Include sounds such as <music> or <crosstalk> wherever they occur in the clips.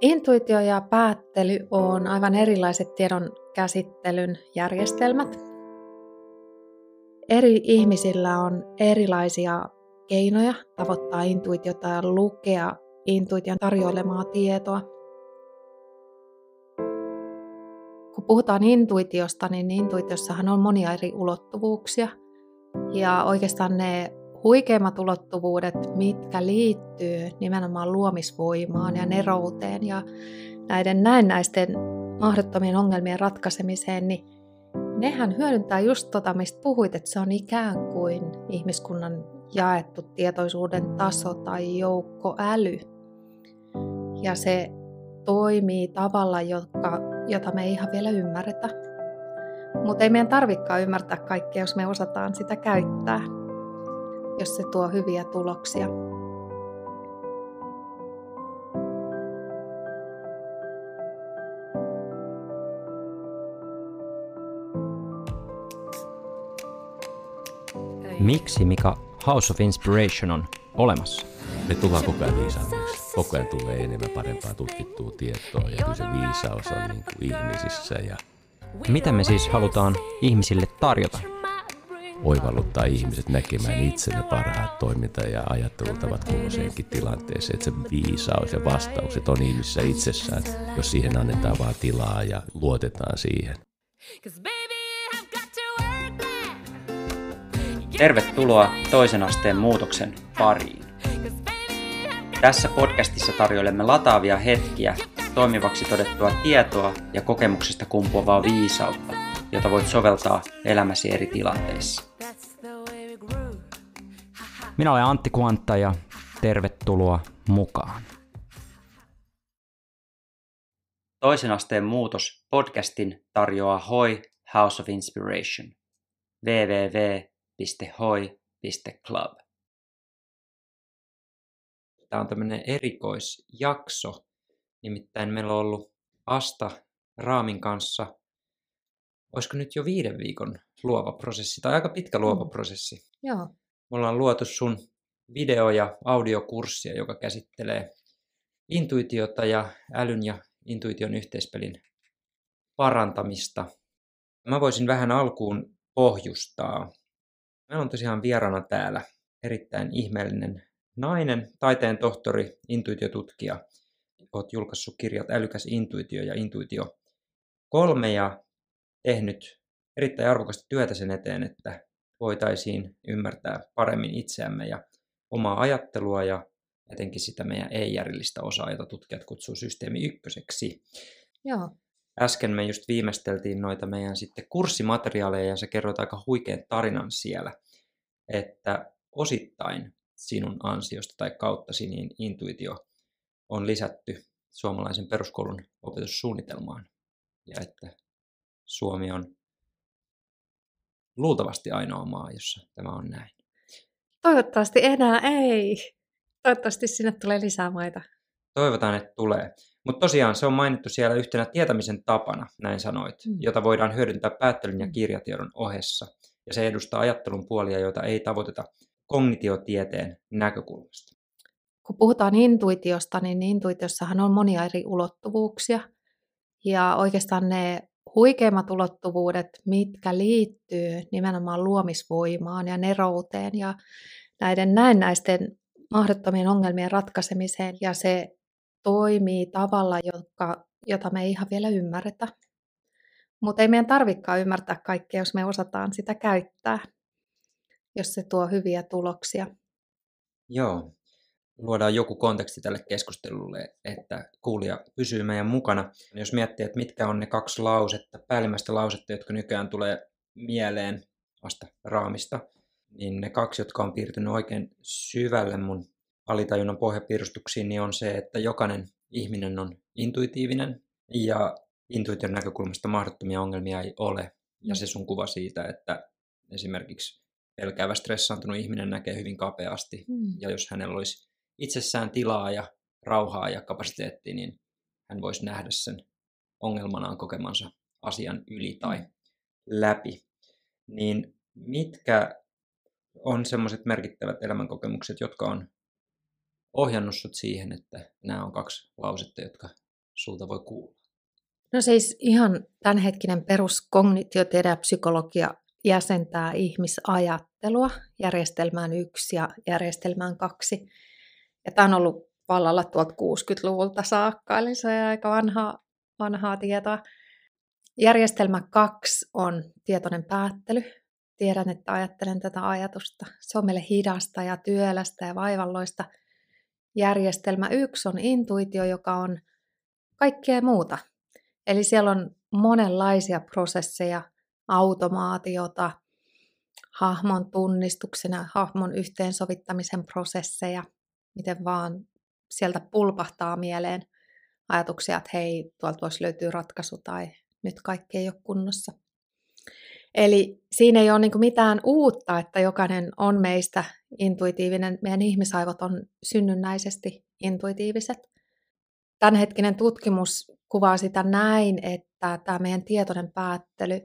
Intuitio ja päättely on aivan erilaiset tiedon käsittelyn järjestelmät. Eri ihmisillä on erilaisia keinoja tavoittaa intuitiota ja lukea intuition tarjoilemaa tietoa. Kun puhutaan intuitiosta, niin intuitiossahan on monia eri ulottuvuuksia. Ja oikeastaan ne huikeimmat ulottuvuudet, mitkä liittyy nimenomaan luomisvoimaan ja nerouteen ja näiden näennäisten mahdottomien ongelmien ratkaisemiseen, niin nehän hyödyntää just tota, mistä puhuit, että se on ikään kuin ihmiskunnan jaettu tietoisuuden taso tai joukko äly. Ja se toimii tavalla, joka, jota me ei ihan vielä ymmärretä. Mutta ei meidän tarvikaan ymmärtää kaikkea, jos me osataan sitä käyttää jos se tuo hyviä tuloksia. Miksi Mika House of Inspiration on olemassa? Me tullaan koko ajan viisaammiksi. Koko ajan tulee enemmän parempaa tutkittua tietoa ja kyllä se viisaus on niin kuin ihmisissä. Ja... Mitä me siis halutaan ihmisille tarjota? Oivalluttaa ihmiset näkemään itsenne parhaat toiminta- ja ajattelutavat kulloiseenkin tilanteeseen. Että se viisaus ja vastaukset on ihmisissä itsessään, jos siihen annetaan vaan tilaa ja luotetaan siihen. Tervetuloa toisen asteen muutoksen pariin. Tässä podcastissa tarjoilemme lataavia hetkiä, toimivaksi todettua tietoa ja kokemuksesta kumpuavaa viisautta, jota voit soveltaa elämäsi eri tilanteissa. Minä olen Antti Kuantta ja tervetuloa mukaan. Toisen asteen muutos podcastin tarjoaa Hoi House of Inspiration www.hoi.club. Tämä on tämmöinen erikoisjakso, nimittäin meillä on ollut Asta Raamin kanssa, olisiko nyt jo viiden viikon luova prosessi, tai aika pitkä luova mm. prosessi. Joo. Me ollaan luotu sun video- ja audiokurssia, joka käsittelee intuitiota ja älyn ja intuition yhteispelin parantamista. Mä voisin vähän alkuun pohjustaa. Meillä on tosiaan vieraana täällä erittäin ihmeellinen nainen, taiteen tohtori, intuitiotutkija. Olet julkaissut kirjat Älykäs intuitio ja Intuitio kolme ja tehnyt erittäin arvokasta työtä sen eteen, että voitaisiin ymmärtää paremmin itseämme ja omaa ajattelua ja etenkin sitä meidän ei-järjellistä osaa, jota tutkijat kutsuu systeemi ykköseksi. Joo. Äsken me just viimeisteltiin noita meidän sitten kurssimateriaaleja ja sä kerroit aika huikean tarinan siellä, että osittain sinun ansiosta tai kauttasi niin intuitio on lisätty suomalaisen peruskoulun opetussuunnitelmaan ja että Suomi on luultavasti ainoa maa, jossa tämä on näin. Toivottavasti enää ei. Toivottavasti sinne tulee lisää maita. Toivotaan, että tulee. Mutta tosiaan se on mainittu siellä yhtenä tietämisen tapana, näin sanoit, mm. jota voidaan hyödyntää päättelyn ja mm. kirjatiedon ohessa. Ja se edustaa ajattelun puolia, joita ei tavoiteta kognitiotieteen näkökulmasta. Kun puhutaan intuitiosta, niin intuitiossahan on monia eri ulottuvuuksia. Ja oikeastaan ne huikeimmat ulottuvuudet, mitkä liittyy nimenomaan luomisvoimaan ja nerouteen ja näiden näennäisten mahdottomien ongelmien ratkaisemiseen ja se toimii tavalla, joka, jota me ei ihan vielä ymmärretä. Mutta ei meidän tarvikaan ymmärtää kaikkea, jos me osataan sitä käyttää, jos se tuo hyviä tuloksia. Joo, luodaan joku konteksti tälle keskustelulle, että kuulija pysyy meidän mukana. Jos miettii, että mitkä on ne kaksi lausetta, päällimmäistä lausetta, jotka nykyään tulee mieleen vasta raamista, niin ne kaksi, jotka on piirtynyt oikein syvälle mun alitajunnan pohjapiirustuksiin, niin on se, että jokainen ihminen on intuitiivinen ja intuition näkökulmasta mahdottomia ongelmia ei ole. Ja se sun kuva siitä, että esimerkiksi pelkäävä stressaantunut ihminen näkee hyvin kapeasti. Mm. Ja jos hänellä olisi itsessään tilaa ja rauhaa ja kapasiteettia, niin hän voisi nähdä sen ongelmanaan kokemansa asian yli tai läpi. Niin mitkä on semmoiset merkittävät elämänkokemukset, jotka on ohjannut sut siihen, että nämä on kaksi lausetta, jotka sulta voi kuulla? No siis ihan tämänhetkinen peruskognitiotiede ja psykologia jäsentää ihmisajattelua järjestelmään yksi ja järjestelmään kaksi. Ja tämä on ollut vallalla tuolta 60-luvulta saakka, eli se on aika vanhaa, vanhaa tietoa. Järjestelmä kaksi on tietoinen päättely. Tiedän, että ajattelen tätä ajatusta. Se on meille hidasta ja työlästä ja vaivalloista. Järjestelmä yksi on intuitio, joka on kaikkea muuta. Eli siellä on monenlaisia prosesseja, automaatiota, hahmon tunnistuksen ja hahmon yhteensovittamisen prosesseja, miten vaan sieltä pulpahtaa mieleen ajatuksia, että hei, tuolta voisi löytyä ratkaisu tai nyt kaikki ei ole kunnossa. Eli siinä ei ole niin mitään uutta, että jokainen on meistä intuitiivinen. Meidän ihmisaivot on synnynnäisesti intuitiiviset. Tämänhetkinen tutkimus kuvaa sitä näin, että tämä meidän tietoinen päättely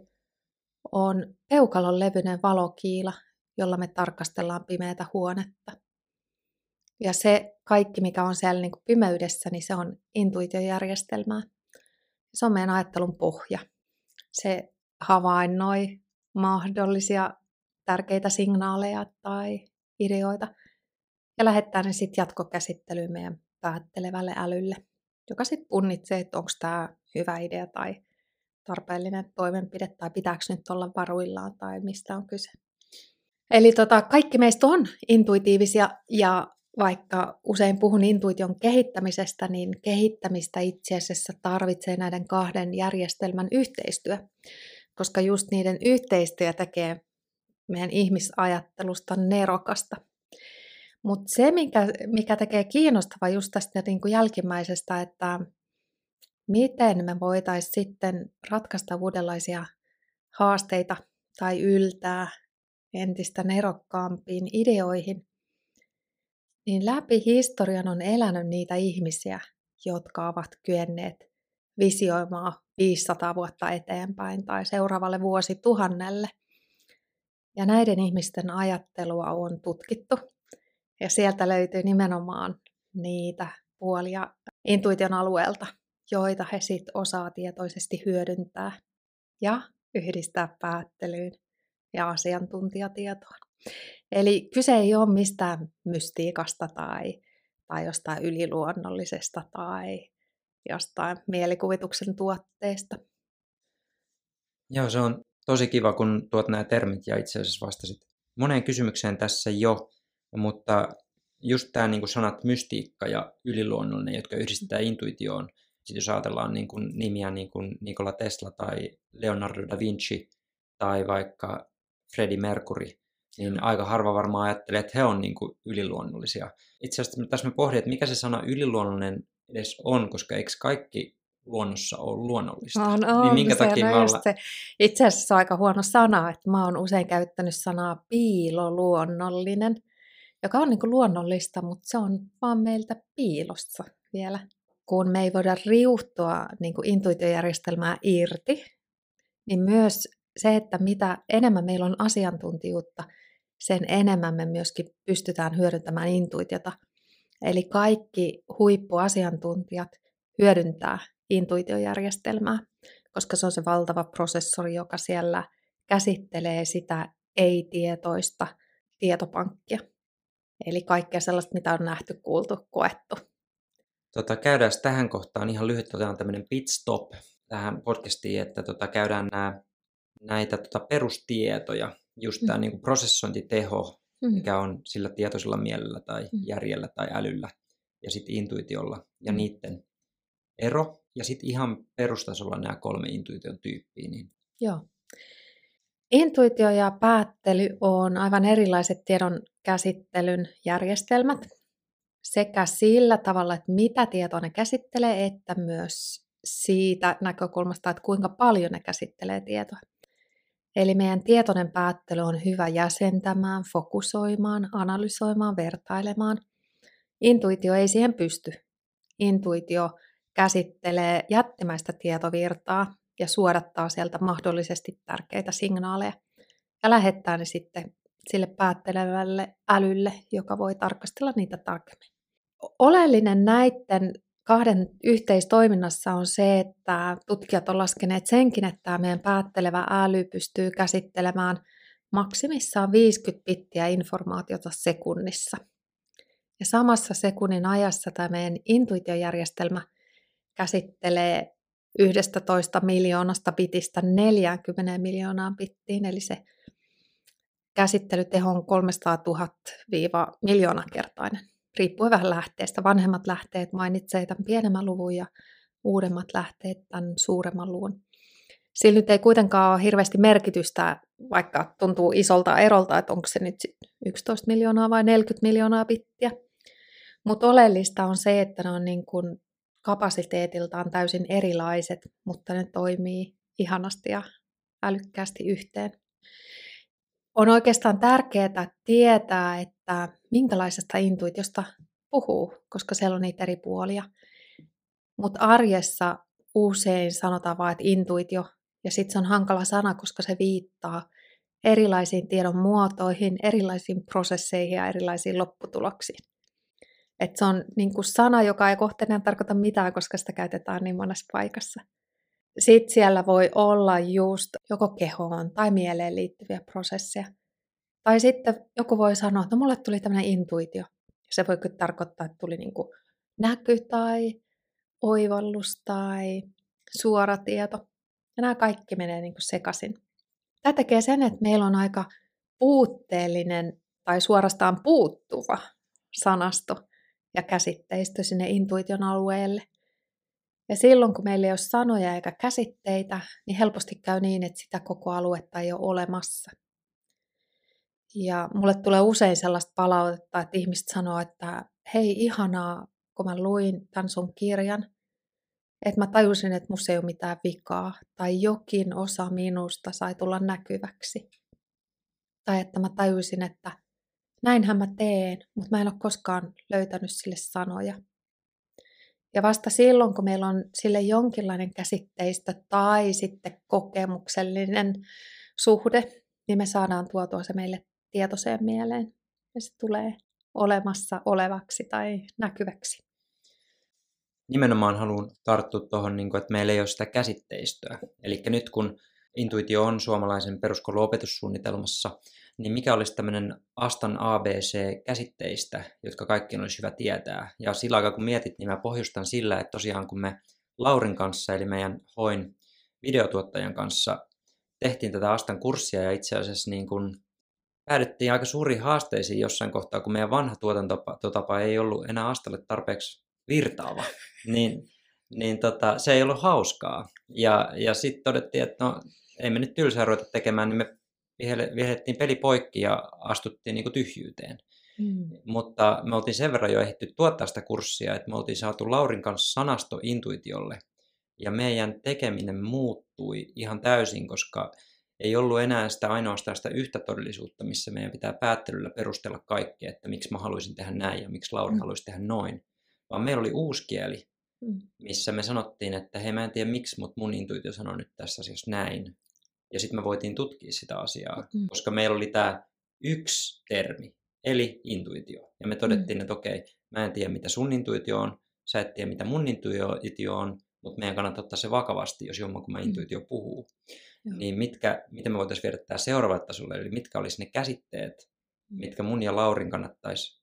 on peukalon levyinen valokiila, jolla me tarkastellaan pimeätä huonetta. Ja se kaikki, mikä on siellä niin kuin pimeydessä, niin se on intuitiojärjestelmää. Se on meidän ajattelun pohja. Se havainnoi mahdollisia tärkeitä signaaleja tai ideoita ja lähettää ne sitten jatkokäsittelyyn meidän päättelevälle älylle, joka sitten punnitsee, että onko tämä hyvä idea tai tarpeellinen toimenpide tai pitääkö nyt olla varuillaan tai mistä on kyse. Eli tota, kaikki meistä on intuitiivisia ja vaikka usein puhun intuition kehittämisestä, niin kehittämistä itse asiassa tarvitsee näiden kahden järjestelmän yhteistyö, koska just niiden yhteistyö tekee meidän ihmisajattelusta nerokasta. Mutta se, mikä, mikä tekee kiinnostavaa just tästä niin kuin jälkimmäisestä, että miten me voitaisiin sitten ratkaista uudenlaisia haasteita tai yltää entistä nerokkaampiin ideoihin, niin läpi historian on elänyt niitä ihmisiä, jotka ovat kyenneet visioimaan 500 vuotta eteenpäin tai seuraavalle vuosituhannelle. Ja näiden ihmisten ajattelua on tutkittu. Ja sieltä löytyy nimenomaan niitä puolia intuition alueelta, joita he sitten osaa tietoisesti hyödyntää ja yhdistää päättelyyn ja asiantuntijatietoon. Eli kyse ei ole mistään mystiikasta tai, tai jostain yliluonnollisesta tai jostain mielikuvituksen tuotteesta. Joo, se on tosi kiva, kun tuot nämä termit ja itse asiassa vastasit moneen kysymykseen tässä jo, mutta just tämä niin kuin sanat mystiikka ja yliluonnollinen, jotka yhdistetään intuitioon, sitten jos ajatellaan niin kuin nimiä niin kuin Nikola Tesla tai Leonardo da Vinci tai vaikka Freddie Mercury, niin aika harva varmaan ajattelee, että he on niin kuin yliluonnollisia. Itse asiassa tässä me pohdin, että mikä se sana yliluonnollinen edes on, koska eikö kaikki luonnossa ole luonnollista? On, on, niin minkä se, takia no olla... se. Itse asiassa se on aika huono sana, että mä oon usein käyttänyt sanaa piiloluonnollinen, joka on niin kuin luonnollista, mutta se on vaan meiltä piilossa vielä. Kun me ei voida riuhtua niin kuin intuitiojärjestelmää irti, niin myös se, että mitä enemmän meillä on asiantuntijuutta, sen enemmän me myöskin pystytään hyödyntämään intuitiota. Eli kaikki huippuasiantuntijat hyödyntää intuitiojärjestelmää, koska se on se valtava prosessori, joka siellä käsittelee sitä ei-tietoista tietopankkia. Eli kaikkea sellaista, mitä on nähty, kuultu, koettu. Tota, käydään tähän kohtaan ihan lyhyt, otetaan tämmöinen pit stop tähän podcastiin, että tota, käydään nämä näitä tota, perustietoja, just tämä mm. niin prosessointiteho, mm. mikä on sillä tietoisella mielellä tai mm. järjellä tai älyllä ja sitten intuitiolla ja mm. niiden ero. Ja sitten ihan perustasolla nämä kolme intuition tyyppiä. Niin... Joo. Intuitio ja päättely on aivan erilaiset tiedon käsittelyn järjestelmät sekä sillä tavalla, että mitä tietoa ne käsittelee, että myös siitä näkökulmasta, että kuinka paljon ne käsittelee tietoa. Eli meidän tietoinen päättely on hyvä jäsentämään, fokusoimaan, analysoimaan, vertailemaan. Intuitio ei siihen pysty. Intuitio käsittelee jättimäistä tietovirtaa ja suodattaa sieltä mahdollisesti tärkeitä signaaleja ja lähettää ne sitten sille päättelevälle älylle, joka voi tarkastella niitä tarkemmin. Oleellinen näiden kahden yhteistoiminnassa on se, että tutkijat on laskeneet senkin, että tämä meidän päättelevä äly pystyy käsittelemään maksimissaan 50 bittiä informaatiota sekunnissa. Ja samassa sekunnin ajassa tämä meidän intuitiojärjestelmä käsittelee 11 miljoonasta bitistä 40 miljoonaa bittiin, eli se käsittelyteho on 300 000 miljoona kertainen, riippuen vähän lähteestä. Vanhemmat lähteet mainitsevat tämän pienemmän luvun ja uudemmat lähteet tämän suuremman luvun. Sillä nyt ei kuitenkaan ole hirveästi merkitystä, vaikka tuntuu isolta erolta, että onko se nyt 11 miljoonaa vai 40 miljoonaa bittiä. Mutta oleellista on se, että ne on niin kuin kapasiteetiltaan täysin erilaiset, mutta ne toimii ihanasti ja älykkäästi yhteen. On oikeastaan tärkeää tietää, että minkälaisesta intuitiosta puhuu, koska siellä on niitä eri puolia. Mutta arjessa usein sanotaan vain, että intuitio, ja sitten se on hankala sana, koska se viittaa erilaisiin tiedon muotoihin, erilaisiin prosesseihin ja erilaisiin lopputuloksiin. Et se on niin kuin sana, joka ei kohta enää tarkoita mitään, koska sitä käytetään niin monessa paikassa. Sitten siellä voi olla just joko kehoon tai mieleen liittyviä prosesseja. Tai sitten joku voi sanoa, että no mulle tuli tämmöinen intuitio. Se voi kyllä tarkoittaa, että tuli niin kuin näky tai oivallus tai suora tieto. Ja nämä kaikki menee niin kuin sekaisin. Tämä tekee sen, että meillä on aika puutteellinen tai suorastaan puuttuva sanasto ja käsitteistö sinne intuition alueelle. Ja silloin, kun meillä ei ole sanoja eikä käsitteitä, niin helposti käy niin, että sitä koko aluetta ei ole olemassa. Ja mulle tulee usein sellaista palautetta, että ihmiset sanoo, että hei ihanaa, kun mä luin tämän sun kirjan, että mä tajusin, että musta ei ole mitään vikaa, tai jokin osa minusta sai tulla näkyväksi. Tai että mä tajusin, että näinhän mä teen, mutta mä en ole koskaan löytänyt sille sanoja. Ja vasta silloin, kun meillä on sille jonkinlainen käsitteistä tai sitten kokemuksellinen suhde, niin me saadaan tuotua se meille tietoiseen mieleen. Ja se tulee olemassa olevaksi tai näkyväksi. Nimenomaan haluan tarttua tuohon, niin että meillä ei ole sitä käsitteistöä. Eli nyt kun intuitio on suomalaisen peruskoulun opetussuunnitelmassa, niin mikä olisi tämmöinen Astan ABC-käsitteistä, jotka kaikkien olisi hyvä tietää. Ja sillä aikaa kun mietit, niin mä pohjustan sillä, että tosiaan kun me Laurin kanssa, eli meidän Hoin videotuottajan kanssa tehtiin tätä Astan kurssia ja itse asiassa niin kun päädyttiin aika suuriin haasteisiin jossain kohtaa, kun meidän vanha tuotantotapa ei ollut enää Astalle tarpeeksi virtaava, <laughs> niin, niin tota, se ei ollut hauskaa. Ja, ja sitten todettiin, että no, ei me nyt tylsää ruveta tekemään, niin me vihellettiin peli poikki ja astuttiin niin kuin tyhjyyteen. Mm. Mutta me oltiin sen verran jo ehditty tuottaa sitä kurssia, että me oltiin saatu Laurin kanssa sanasto intuitiolle. Ja meidän tekeminen muuttui ihan täysin, koska ei ollut enää sitä ainoastaan sitä yhtä todellisuutta, missä meidän pitää päättelyllä perustella kaikkea, että miksi mä haluaisin tehdä näin ja miksi Lauri mm. haluaisi tehdä noin. Vaan meillä oli uusi kieli, mm. missä me sanottiin, että hei mä en tiedä miksi, mutta mun intuitio sanoo nyt tässä asiassa näin. Ja sitten me voitiin tutkia sitä asiaa, mm. koska meillä oli tämä yksi termi, eli intuitio. Ja me todettiin, mm. että okei, mä en tiedä mitä sun intuitio on, sä et tiedä mitä mun intuitio on, mutta meidän kannattaa ottaa se vakavasti, jos jommankumma mm. intuitio puhuu. Joo. Niin mitkä, miten me voitaisiin viedä tämä seuraavalle tasolle, eli mitkä olisi ne käsitteet, mm. mitkä mun ja Laurin kannattaisi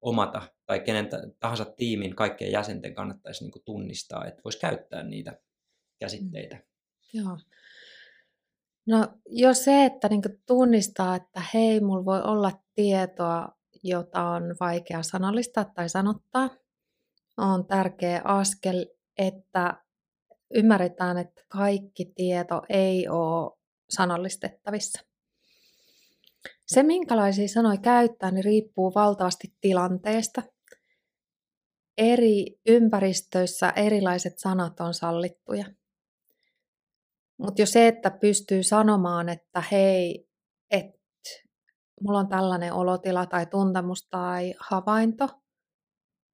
omata, tai kenen tahansa tiimin kaikkien jäsenten kannattaisi niin tunnistaa, että voisi käyttää niitä käsitteitä. Mm. Joo. No jo se, että niin tunnistaa, että hei, mulla voi olla tietoa, jota on vaikea sanallistaa tai sanottaa, on tärkeä askel, että ymmärretään, että kaikki tieto ei ole sanallistettavissa. Se, minkälaisia sanoja käyttää, niin riippuu valtavasti tilanteesta. Eri ympäristöissä erilaiset sanat on sallittuja. Mutta jo se, että pystyy sanomaan, että hei, että mulla on tällainen olotila tai tuntemus tai havainto,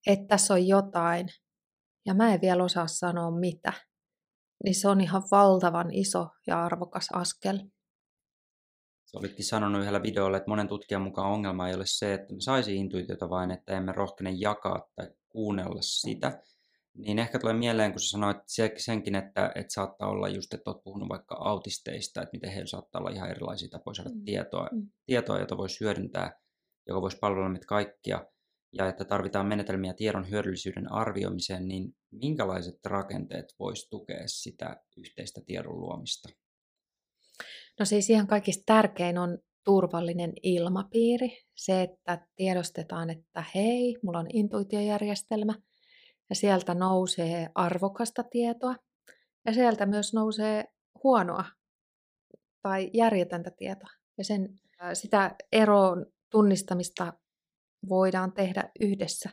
että tässä on jotain ja mä en vielä osaa sanoa mitä, niin se on ihan valtavan iso ja arvokas askel. Se olitkin sanonut yhdellä videolla, että monen tutkijan mukaan ongelma ei ole se, että me saisi intuitiota, vaan että emme rohkene jakaa tai kuunnella sitä. Niin ehkä tulee mieleen, kun sä sanoit senkin, että, että saattaa olla just, että olet puhunut vaikka autisteista, että miten heillä saattaa olla ihan erilaisia tapoja saada mm. tietoa, mm. tietoa, jota voisi hyödyntää, joka voisi palvella meitä kaikkia, ja että tarvitaan menetelmiä tiedon hyödyllisyyden arvioimiseen, niin minkälaiset rakenteet voisi tukea sitä yhteistä tiedon luomista? No siis ihan kaikista tärkein on turvallinen ilmapiiri. Se, että tiedostetaan, että hei, mulla on intuitiojärjestelmä ja sieltä nousee arvokasta tietoa ja sieltä myös nousee huonoa tai järjetöntä tietoa. Ja sen, sitä eron tunnistamista voidaan tehdä yhdessä.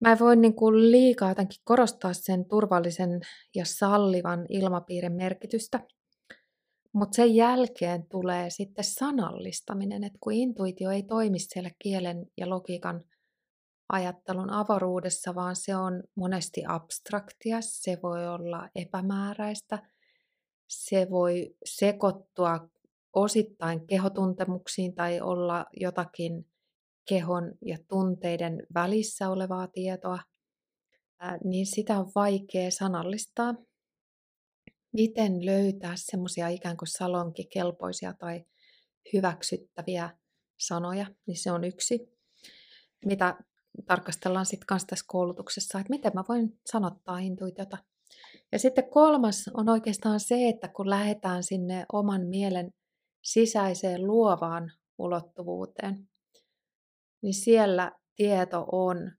Mä voin niin kuin liikaa jotenkin korostaa sen turvallisen ja sallivan ilmapiirin merkitystä – mutta sen jälkeen tulee sitten sanallistaminen, että kun intuitio ei toimi siellä kielen ja logiikan ajattelun avaruudessa, vaan se on monesti abstraktia, se voi olla epämääräistä, se voi sekoittua osittain kehotuntemuksiin tai olla jotakin kehon ja tunteiden välissä olevaa tietoa, niin sitä on vaikea sanallistaa. Miten löytää semmoisia ikään kuin salonkikelpoisia tai hyväksyttäviä sanoja, niin se on yksi, mitä tarkastellaan sitten kanssa tässä koulutuksessa, että miten mä voin sanottaa intuitiota. Ja sitten kolmas on oikeastaan se, että kun lähdetään sinne oman mielen sisäiseen luovaan ulottuvuuteen, niin siellä tieto on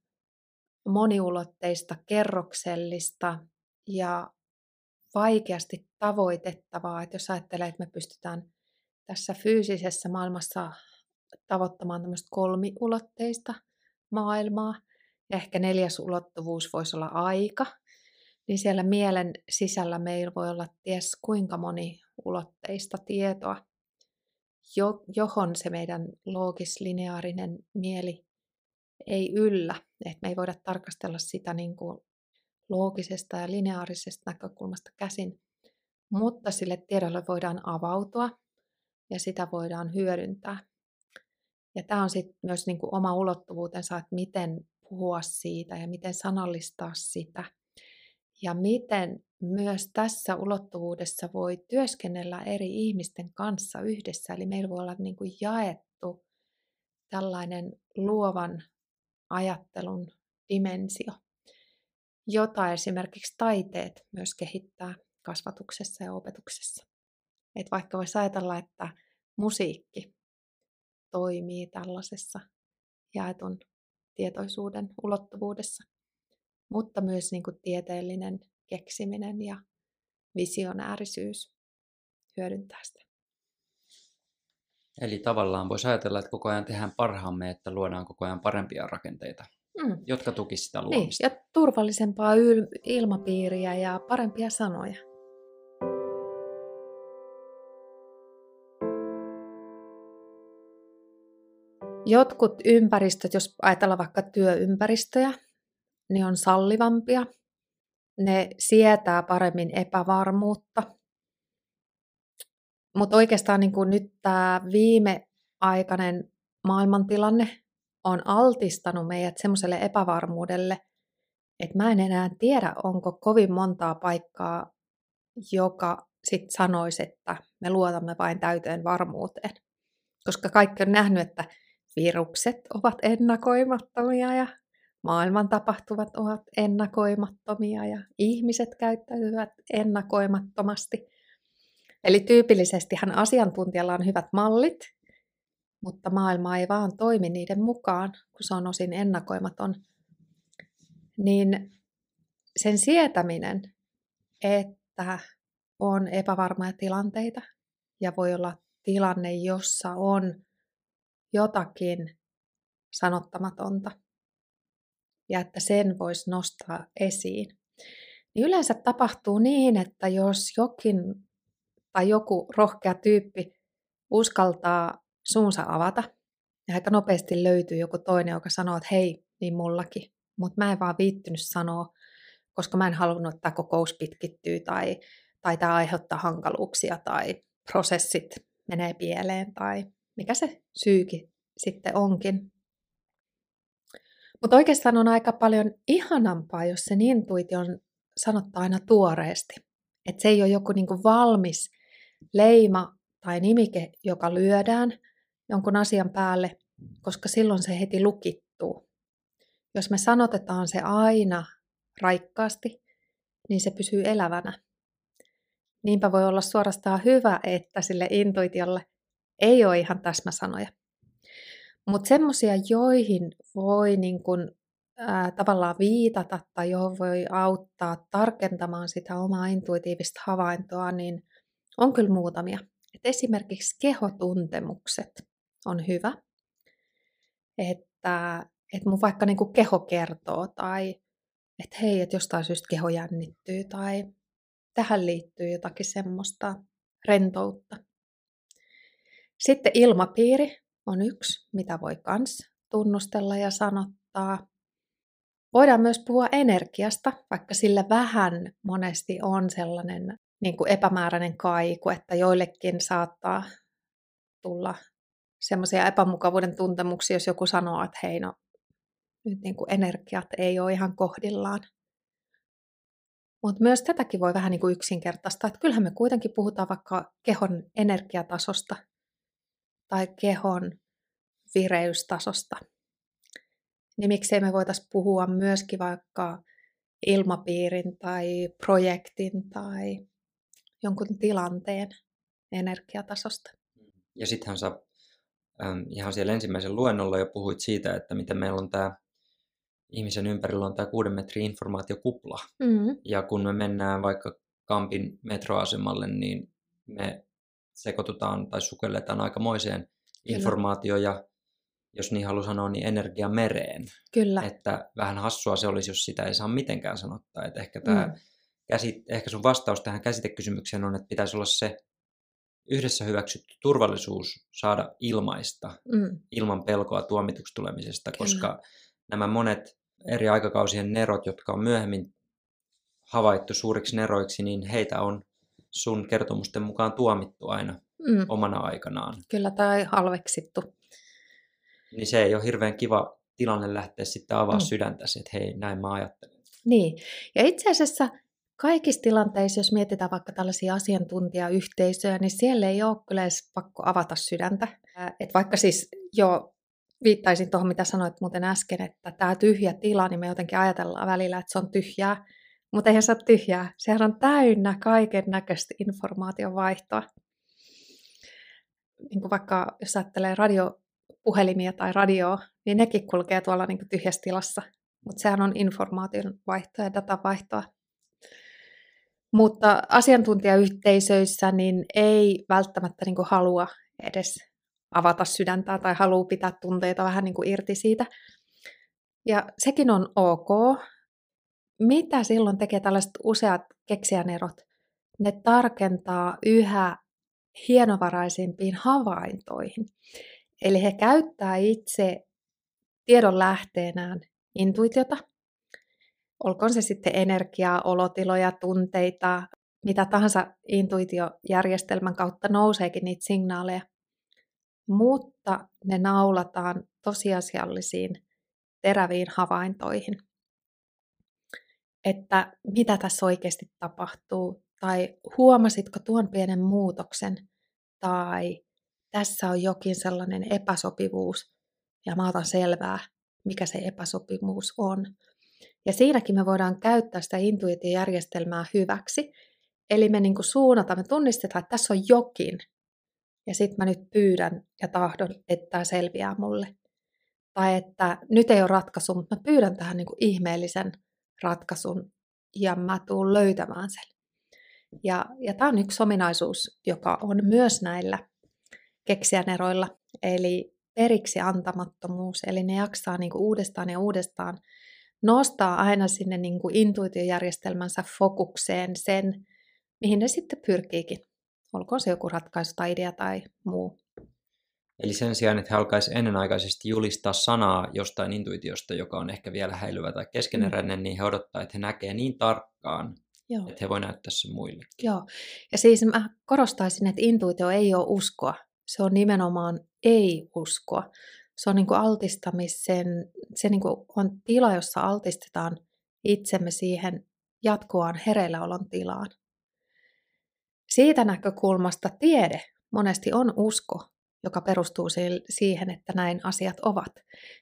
moniulotteista, kerroksellista ja vaikeasti tavoitettavaa, että jos ajattelee, että me pystytään tässä fyysisessä maailmassa tavoittamaan tämmöistä kolmiulotteista maailmaa, ja ehkä neljäs ulottuvuus voisi olla aika, niin siellä mielen sisällä meillä voi olla ties kuinka moniulotteista tietoa, johon se meidän loogis-lineaarinen mieli ei yllä. Että me ei voida tarkastella sitä niin kuin loogisesta ja lineaarisesta näkökulmasta käsin, mutta sille tiedolle voidaan avautua ja sitä voidaan hyödyntää. Ja tämä on sitten myös niin kuin oma ulottuvuutensa, että miten puhua siitä ja miten sanallistaa sitä. Ja miten myös tässä ulottuvuudessa voi työskennellä eri ihmisten kanssa yhdessä. Eli meillä voi olla niin kuin jaettu tällainen luovan ajattelun dimensio jota esimerkiksi taiteet myös kehittää kasvatuksessa ja opetuksessa. Et vaikka voisi ajatella, että musiikki toimii tällaisessa jaetun tietoisuuden ulottuvuudessa, mutta myös niin kuin tieteellinen keksiminen ja visionäärisyys hyödyntää sitä. Eli tavallaan voisi ajatella, että koko ajan tehdään parhaamme, että luodaan koko ajan parempia rakenteita mm. jotka tukisivat sitä niin, luomista. Niin, ja turvallisempaa yl- ilmapiiriä ja parempia sanoja. Jotkut ympäristöt, jos ajatellaan vaikka työympäristöjä, ne on sallivampia. Ne sietää paremmin epävarmuutta. Mutta oikeastaan niin kuin nyt tämä viimeaikainen maailmantilanne on altistanut meidät semmoiselle epävarmuudelle, että mä en enää tiedä, onko kovin montaa paikkaa, joka sitten sanoisi, että me luotamme vain täyteen varmuuteen. Koska kaikki on nähnyt, että virukset ovat ennakoimattomia ja maailman tapahtuvat ovat ennakoimattomia ja ihmiset käyttäytyvät ennakoimattomasti. Eli tyypillisestihan asiantuntijalla on hyvät mallit, mutta maailma ei vaan toimi niiden mukaan, kun se on osin ennakoimaton, niin sen sietäminen, että on epävarmoja tilanteita ja voi olla tilanne, jossa on jotakin sanottamatonta ja että sen voisi nostaa esiin. Niin yleensä tapahtuu niin, että jos jokin tai joku rohkea tyyppi uskaltaa suunsa avata. Ja aika nopeasti löytyy joku toinen, joka sanoo, että hei, niin mullakin. Mutta mä en vaan viittynyt sanoa, koska mä en halunnut, että tämä kokous pitkittyy tai, tai tämä aiheuttaa hankaluuksia tai prosessit menee pieleen tai mikä se syyki sitten onkin. Mutta oikeastaan on aika paljon ihanampaa, jos sen intuition sanottaa aina tuoreesti. Että se ei ole joku niinku valmis leima tai nimike, joka lyödään jonkun asian päälle, koska silloin se heti lukittuu. Jos me sanotetaan se aina raikkaasti, niin se pysyy elävänä. Niinpä voi olla suorastaan hyvä, että sille intuitiolle ei ole ihan täsmäsanoja. Mutta semmoisia, joihin voi niin kun, ää, tavallaan viitata tai johon voi auttaa tarkentamaan sitä omaa intuitiivista havaintoa, niin on kyllä muutamia. Et esimerkiksi kehotuntemukset on hyvä. Että, että mun vaikka niin kuin keho kertoo tai että hei, että jostain syystä keho jännittyy tai tähän liittyy jotakin semmoista rentoutta. Sitten ilmapiiri on yksi, mitä voi kans tunnustella ja sanottaa. Voidaan myös puhua energiasta, vaikka sillä vähän monesti on sellainen niin kuin epämääräinen kaiku, että joillekin saattaa tulla semmoisia epämukavuuden tuntemuksia, jos joku sanoo, että hei no, nyt niin kuin energiat ei ole ihan kohdillaan. Mutta myös tätäkin voi vähän niin kuin yksinkertaistaa, että kyllähän me kuitenkin puhutaan vaikka kehon energiatasosta tai kehon vireystasosta. Niin miksei me voitaisiin puhua myöskin vaikka ilmapiirin tai projektin tai jonkun tilanteen energiatasosta. Ja sittenhän sä ihan siellä ensimmäisen luennolla jo puhuit siitä, että miten meillä on tämä ihmisen ympärillä on tämä kuuden metrin informaatiokupla. Mm-hmm. Ja kun me mennään vaikka Kampin metroasemalle, niin me sekoitutaan tai sukelletaan aikamoiseen informaatio ja jos niin haluaa sanoa, niin energia mereen. Kyllä. Että vähän hassua se olisi, jos sitä ei saa mitenkään sanottaa. Että ehkä, tämä, mm. käsit, ehkä sun vastaus tähän käsitekysymykseen on, että pitäisi olla se yhdessä hyväksytty turvallisuus saada ilmaista mm. ilman pelkoa tuomituksi tulemisesta, Kyllä. koska nämä monet eri aikakausien nerot, jotka on myöhemmin havaittu suuriksi neroiksi, niin heitä on sun kertomusten mukaan tuomittu aina mm. omana aikanaan. Kyllä, tai halveksittu. Niin se ei ole hirveän kiva tilanne lähteä sitten avaa mm. sydäntäsi, että hei, näin mä ajattelen. Niin, ja itse asiassa kaikissa tilanteissa, jos mietitään vaikka tällaisia asiantuntijayhteisöjä, niin siellä ei ole kyllä edes pakko avata sydäntä. Et vaikka siis jo viittaisin tuohon, mitä sanoit muuten äsken, että tämä tyhjä tila, niin me jotenkin ajatellaan välillä, että se on tyhjää, mutta eihän se ole tyhjää. Sehän on täynnä kaiken näköistä informaation vaihtoa. Niin kuin vaikka jos ajattelee radiopuhelimia tai radioa, niin nekin kulkee tuolla niin kuin tyhjässä tilassa. Mutta sehän on informaation vaihtoa ja datavaihtoa. Mutta asiantuntijayhteisöissä niin ei välttämättä niin kuin halua edes avata sydäntä tai haluaa pitää tunteita vähän niin kuin irti siitä. Ja sekin on ok. Mitä silloin tekee tällaiset useat keksijänerot? Ne tarkentaa yhä hienovaraisimpiin havaintoihin. Eli he käyttää itse tiedon lähteenään intuitiota, olkoon se sitten energiaa, olotiloja, tunteita, mitä tahansa intuitiojärjestelmän kautta nouseekin niitä signaaleja, mutta ne naulataan tosiasiallisiin teräviin havaintoihin. Että mitä tässä oikeasti tapahtuu, tai huomasitko tuon pienen muutoksen, tai tässä on jokin sellainen epäsopivuus, ja mä otan selvää, mikä se epäsopivuus on. Ja siinäkin me voidaan käyttää sitä intuitiojärjestelmää hyväksi. Eli me niin suunnataan, me tunnistetaan, että tässä on jokin, ja sitten mä nyt pyydän ja tahdon, että tämä selviää mulle. Tai että nyt ei ole ratkaisu, mutta mä pyydän tähän niin ihmeellisen ratkaisun ja mä tuun löytämään sen. Ja, ja tämä on yksi ominaisuus, joka on myös näillä keksijäneroilla, eli periksi antamattomuus, eli ne jaksaa niin uudestaan ja uudestaan nostaa aina sinne niin kuin intuitiojärjestelmänsä fokukseen sen, mihin ne sitten pyrkiikin olkoon se joku ratkaisu tai idea tai muu. Eli sen sijaan, että he alkaisi ennenaikaisesti julistaa sanaa jostain intuitiosta, joka on ehkä vielä häilyvä tai keskeneräinen, mm. niin he odottaa, että he näkee niin tarkkaan, Joo. että he voi näyttää sen muille. Joo, ja siis mä korostaisin, että intuitio ei ole uskoa. Se on nimenomaan ei-uskoa. se on niin kuin altistamisen, se niin kuin on tila, jossa altistetaan itsemme siihen jatkuvaan hereilläolon tilaan. Siitä näkökulmasta tiede monesti on usko, joka perustuu siihen, että näin asiat ovat.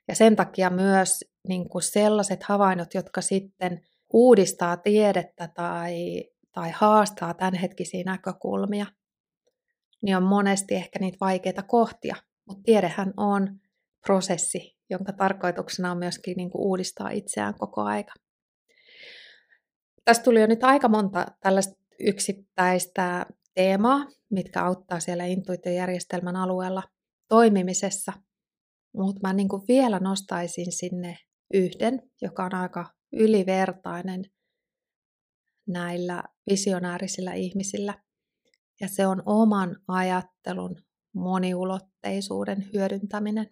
Ja sen takia myös niin kuin sellaiset havainnot, jotka sitten uudistaa tiedettä tai, tai haastaa tämänhetkisiä näkökulmia, niin on monesti ehkä niitä vaikeita kohtia. Mutta tiedehän on prosessi, jonka tarkoituksena on myöskin niin kuin uudistaa itseään koko aika. Tästä tuli jo nyt aika monta tällaista yksittäistä teemaa, mitkä auttaa siellä intuitiojärjestelmän alueella toimimisessa. Mutta mä niin kuin vielä nostaisin sinne yhden, joka on aika ylivertainen näillä visionäärisillä ihmisillä. Ja se on oman ajattelun moniulotteisuuden hyödyntäminen.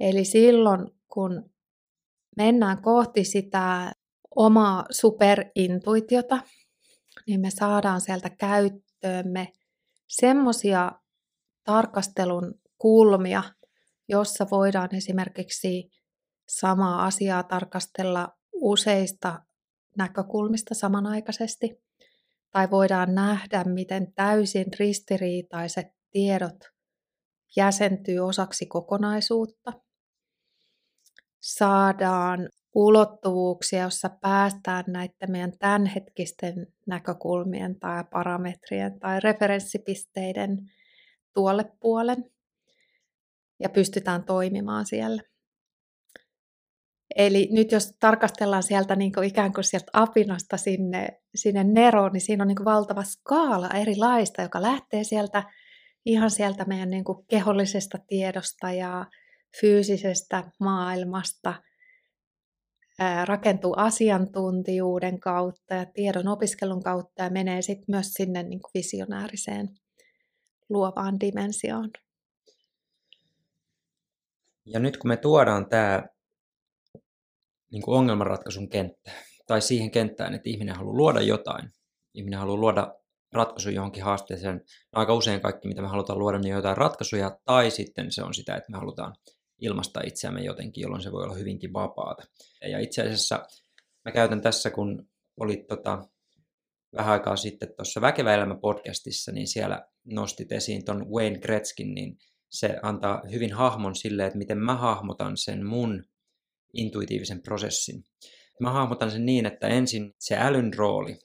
Eli silloin, kun mennään kohti sitä omaa superintuitiota, niin me saadaan sieltä käyttöömme semmoisia tarkastelun kulmia, jossa voidaan esimerkiksi samaa asiaa tarkastella useista näkökulmista samanaikaisesti. Tai voidaan nähdä, miten täysin ristiriitaiset tiedot jäsentyy osaksi kokonaisuutta. Saadaan ulottuvuuksia, jossa päästään näiden meidän tämänhetkisten näkökulmien tai parametrien tai referenssipisteiden tuolle puolen ja pystytään toimimaan siellä. Eli nyt jos tarkastellaan sieltä niin kuin ikään kuin sieltä apinasta sinne, sinne neroon, niin siinä on niin kuin valtava skaala erilaista, joka lähtee sieltä ihan sieltä meidän niin kuin kehollisesta tiedosta ja fyysisestä maailmasta – rakentuu asiantuntijuuden kautta ja tiedon opiskelun kautta ja menee sitten myös sinne niin kuin visionääriseen luovaan dimensioon. Ja nyt kun me tuodaan tämä niin kuin ongelmanratkaisun kenttä, tai siihen kenttään, että ihminen haluaa luoda jotain, ihminen haluaa luoda ratkaisu johonkin haasteeseen. No, aika usein kaikki, mitä me halutaan luoda, niin jotain ratkaisuja, tai sitten se on sitä, että me halutaan ilmaista itseämme jotenkin, jolloin se voi olla hyvinkin vapaata. Ja itse asiassa mä käytän tässä, kun olit tota, vähän aikaa sitten tuossa Väkevä elämä podcastissa, niin siellä nostit esiin ton Wayne Gretzkin, niin se antaa hyvin hahmon sille, että miten mä hahmotan sen mun intuitiivisen prosessin. Mä hahmotan sen niin, että ensin se älyn rooli,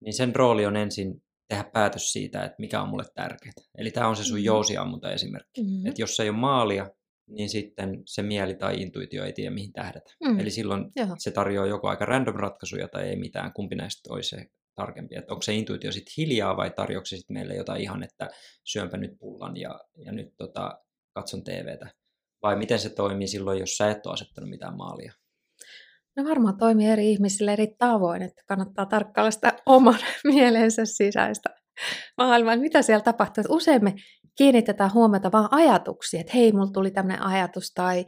niin sen rooli on ensin tehdä päätös siitä, että mikä on mulle tärkeää. Eli tämä on se sun mm-hmm. jousiammunta esimerkki. Mm-hmm. Että jos ei ole maalia, niin sitten se mieli tai intuitio ei tiedä mihin tähdätä. Mm. Eli silloin Joo. se tarjoaa joko aika random ratkaisuja tai ei mitään, kumpi näistä olisi se tarkempi. Että onko se intuitio sitten hiljaa vai tarjoako se sitten meille jotain ihan, että syönpä nyt pullan ja, ja nyt tota, katson TVtä. Vai miten se toimii silloin, jos sä et ole asettanut mitään maalia? No varmaan toimii eri ihmisille eri tavoin, että kannattaa tarkkailla sitä oman <laughs> mielensä sisäistä maailmaa, mitä siellä tapahtuu. Usein me kiinnitetään huomiota vaan ajatuksiin, että hei, mulla tuli tämmöinen ajatus tai,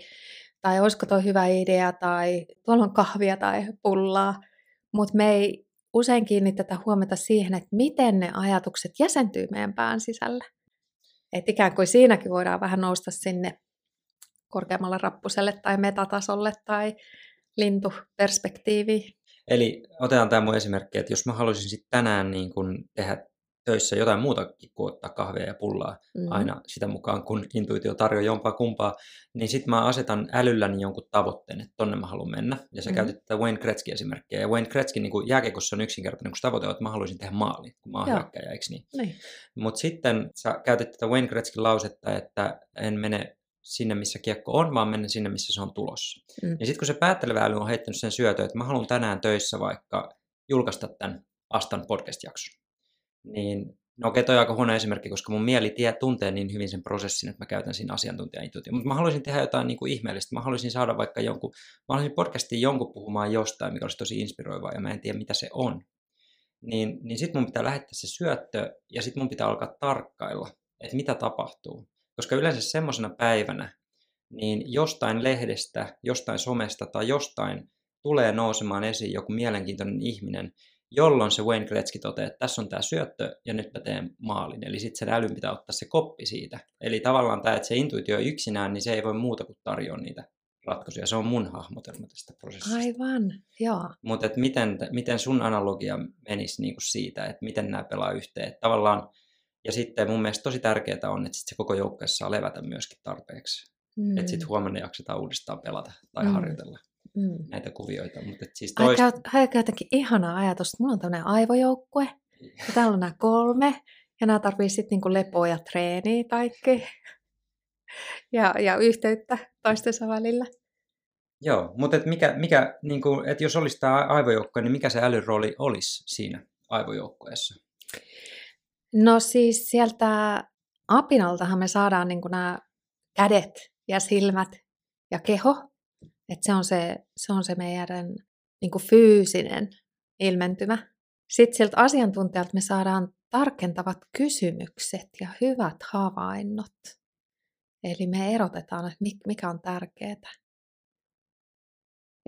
tai olisiko toi hyvä idea tai tuolla on kahvia tai pullaa, mutta me ei usein kiinnitetä huomiota siihen, että miten ne ajatukset jäsentyy meidän pään sisällä. Että ikään kuin siinäkin voidaan vähän nousta sinne korkeammalle rappuselle tai metatasolle tai lintuperspektiiviin. Eli otetaan tämä mun esimerkki, että jos mä haluaisin sitten tänään niin kun tehdä töissä jotain muuta kuin ottaa kahvia ja pullaa mm. aina sitä mukaan, kun intuitio tarjoaa jompaa kumpaa, niin sitten mä asetan älylläni jonkun tavoitteen, että tonne mä haluan mennä. Ja sä mm. käytit tätä Wayne Gretzky-esimerkkiä. Ja Wayne Gretzky niin jääkekossa on yksinkertainen, kun tavoite on, että mä haluaisin tehdä maalin, kun mä oon hyökkäjä, eikö niin? niin. Mutta sitten sä käytit tätä Wayne Gretzky lausetta, että en mene sinne, missä kiekko on, vaan mennä sinne, missä se on tulossa. Mm. Ja sitten kun se päättelevä äly on heittänyt sen syötön, että mä haluan tänään töissä vaikka julkaista tämän Astan podcast-jakson, niin no okei, toi on aika huono esimerkki, koska mun mieli tie, tuntee niin hyvin sen prosessin, että mä käytän siinä asiantuntijaintuition. Mutta mä haluaisin tehdä jotain niin kuin ihmeellistä. Mä haluaisin saada vaikka jonkun, mä haluaisin podcastiin jonkun puhumaan jostain, mikä olisi tosi inspiroivaa, ja mä en tiedä, mitä se on. Niin, niin sitten mun pitää lähettää se syöttö, ja sitten mun pitää alkaa tarkkailla, että mitä tapahtuu. Koska yleensä semmoisena päivänä, niin jostain lehdestä, jostain somesta tai jostain tulee nousemaan esiin joku mielenkiintoinen ihminen, jolloin se Wayne Gretzky toteaa, että tässä on tämä syöttö ja nyt mä teen maalin. Eli sitten sen älyn pitää ottaa se koppi siitä. Eli tavallaan tämä, että se intuitio yksinään, niin se ei voi muuta kuin tarjoa niitä ratkaisuja. Se on mun hahmotelma tästä prosessista. Aivan, joo. Mutta miten, miten sun analogia menisi niinku siitä, että miten nämä pelaa yhteen. Et tavallaan, ja sitten mun mielestä tosi tärkeää on, että sit se koko joukkue saa levätä myöskin tarpeeksi. Mm. Että sitten huomenna jaksetaan uudestaan pelata tai mm. harjoitella mm. näitä kuvioita. Mutta siis toist... aika, aika jotenkin ihana ajatus. Mulla on tämmöinen aivojoukkue, <laughs> ja täällä on nämä kolme, ja nämä tarvii sitten niinku lepoa ja treeniä kaikki. <laughs> Ja, ja yhteyttä toistensa välillä. Joo, mutta et mikä, mikä, niin kuin, et jos olisi tämä aivojoukkue, niin mikä se älyrooli olisi siinä aivojoukkueessa? No siis sieltä apinaltahan me saadaan niin nämä kädet ja silmät ja keho. Että se on se, se on se meidän niin kuin fyysinen ilmentymä. Sitten sieltä asiantuntijalta me saadaan tarkentavat kysymykset ja hyvät havainnot. Eli me erotetaan, että mikä on tärkeää.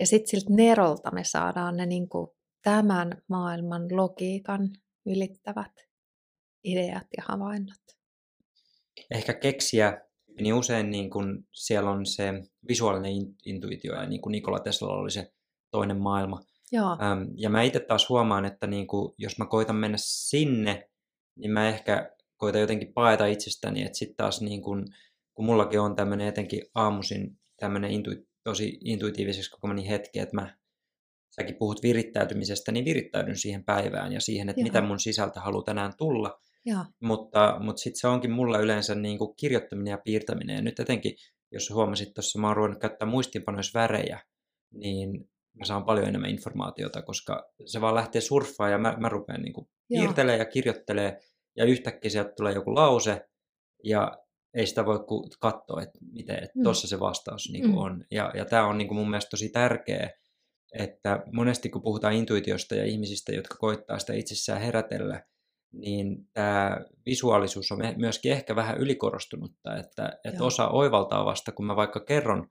Ja sitten siltä nerolta me saadaan ne niin kuin tämän maailman logiikan ylittävät ideat ja havainnot. Ehkä keksiä, niin usein niin kun siellä on se visuaalinen intuitio, ja niin kuin Nikola Teslalla oli se toinen maailma. Joo. ja mä itse taas huomaan, että niin kuin, jos mä koitan mennä sinne, niin mä ehkä koitan jotenkin paeta itsestäni, että sitten taas niin kun, kun mullakin on tämmöinen etenkin aamuisin tämmöinen intuitio, tosi intuitiiviseksi koko moni hetki, että mä, säkin puhut virittäytymisestä, niin virittäydyn siihen päivään ja siihen, että Joo. mitä mun sisältä haluaa tänään tulla. Joo. Mutta, mutta sitten se onkin mulla yleensä niin kuin kirjoittaminen ja piirtäminen. Ja nyt etenkin, jos huomasit tuossa, mä oon ruvennut käyttää muistiinpanoissa värejä, niin mä saan paljon enemmän informaatiota, koska se vaan lähtee surffaan ja mä, mä rupean niin kuin piirtelee ja kirjoittelee ja yhtäkkiä sieltä tulee joku lause ja ei sitä voi katsoa, että miten, että mm. tuossa se vastaus niin kuin mm. on. Ja, ja tämä on niin kuin mun mielestä tosi tärkeä, että monesti kun puhutaan intuitiosta ja ihmisistä, jotka koittaa sitä itsessään herätellä, niin tämä visuaalisuus on myöskin ehkä vähän ylikorostunutta, että, että osa oivaltaa vasta, kun mä vaikka kerron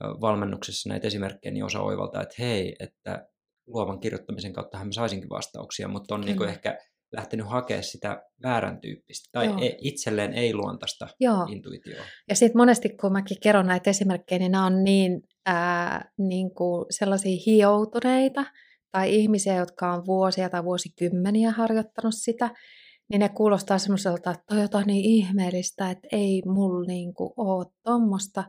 valmennuksessa näitä esimerkkejä, niin osa oivaltaa, että hei, että luovan kirjoittamisen kautta mä saisinkin vastauksia, mutta on niin ehkä lähtenyt hakemaan sitä väärän tyyppistä tai Joo. E, itselleen ei-luontaista Joo. intuitioa. Ja sitten monesti, kun mäkin kerron näitä esimerkkejä, niin nämä on niin, ää, niin kuin sellaisia hioutuneita tai ihmisiä, jotka on vuosia tai vuosikymmeniä harjoittanut sitä, niin ne kuulostaa semmoiselta, että toi jotain niin ihmeellistä, että ei mulla niin ole tuommoista.